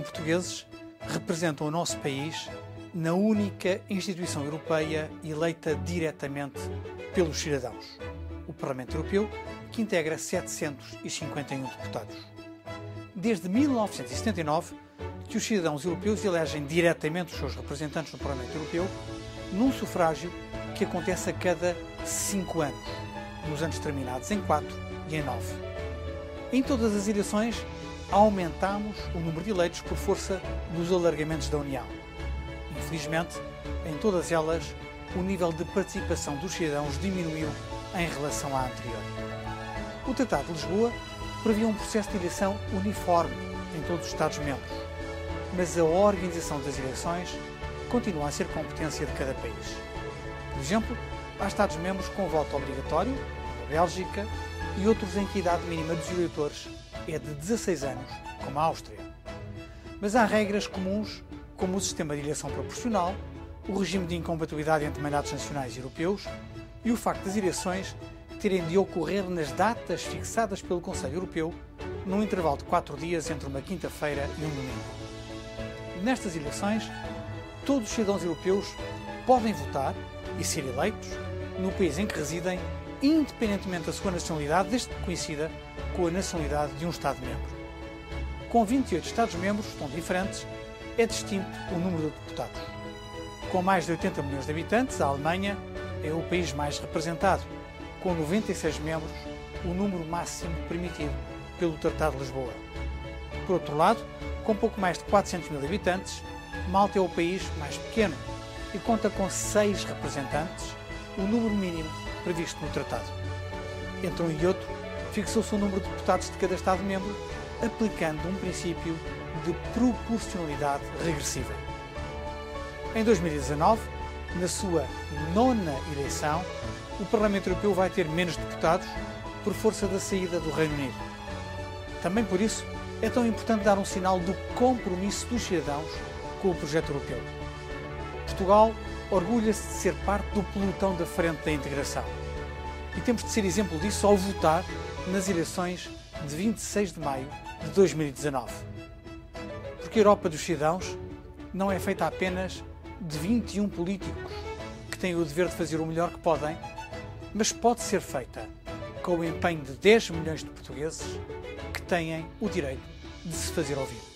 portugueses representam o nosso país na única instituição europeia eleita diretamente pelos cidadãos, o Parlamento Europeu, que integra 751 deputados. Desde 1979, que os cidadãos europeus elegem diretamente os seus representantes no Parlamento Europeu num sufrágio que acontece a cada cinco anos, nos anos terminados em quatro e em nove. Em todas as eleições, aumentamos o número de eleitos por força dos alargamentos da União. Infelizmente, em todas elas, o nível de participação dos cidadãos diminuiu em relação à anterior. O Tratado de Lisboa previa um processo de eleição uniforme em todos os Estados-membros, mas a organização das eleições continua a ser competência de cada país. Por exemplo, há Estados-membros com voto obrigatório, a Bélgica, e outros em que a idade mínima dos eleitores é de 16 anos, como a Áustria. Mas há regras comuns, como o sistema de eleição proporcional, o regime de incompatibilidade entre mandatos nacionais e europeus e o facto das eleições terem de ocorrer nas datas fixadas pelo Conselho Europeu, num intervalo de quatro dias entre uma quinta-feira e um domingo. Nestas eleições, todos os cidadãos europeus podem votar e ser eleitos no país em que residem independentemente da sua nacionalidade, desde que coincida com a nacionalidade de um Estado-membro. Com 28 Estados-membros tão diferentes, é distinto o número de deputados. Com mais de 80 milhões de habitantes, a Alemanha é o país mais representado, com 96 membros, o número máximo permitido pelo Tratado de Lisboa. Por outro lado, com pouco mais de 400 mil habitantes, Malta é o país mais pequeno e conta com seis representantes, o número mínimo previsto no Tratado. Entre um e outro, fixou-se o número de deputados de cada Estado-membro, aplicando um princípio de proporcionalidade regressiva. Em 2019, na sua nona eleição, o Parlamento Europeu vai ter menos deputados por força da saída do Reino Unido. Também por isso, é tão importante dar um sinal do compromisso dos cidadãos com o projeto europeu. Portugal orgulha-se de ser parte do pelotão da frente da integração. E temos de ser exemplo disso ao votar nas eleições de 26 de maio de 2019. Porque a Europa dos cidadãos não é feita apenas de 21 políticos que têm o dever de fazer o melhor que podem, mas pode ser feita com o empenho de 10 milhões de portugueses que têm o direito de se fazer ouvir.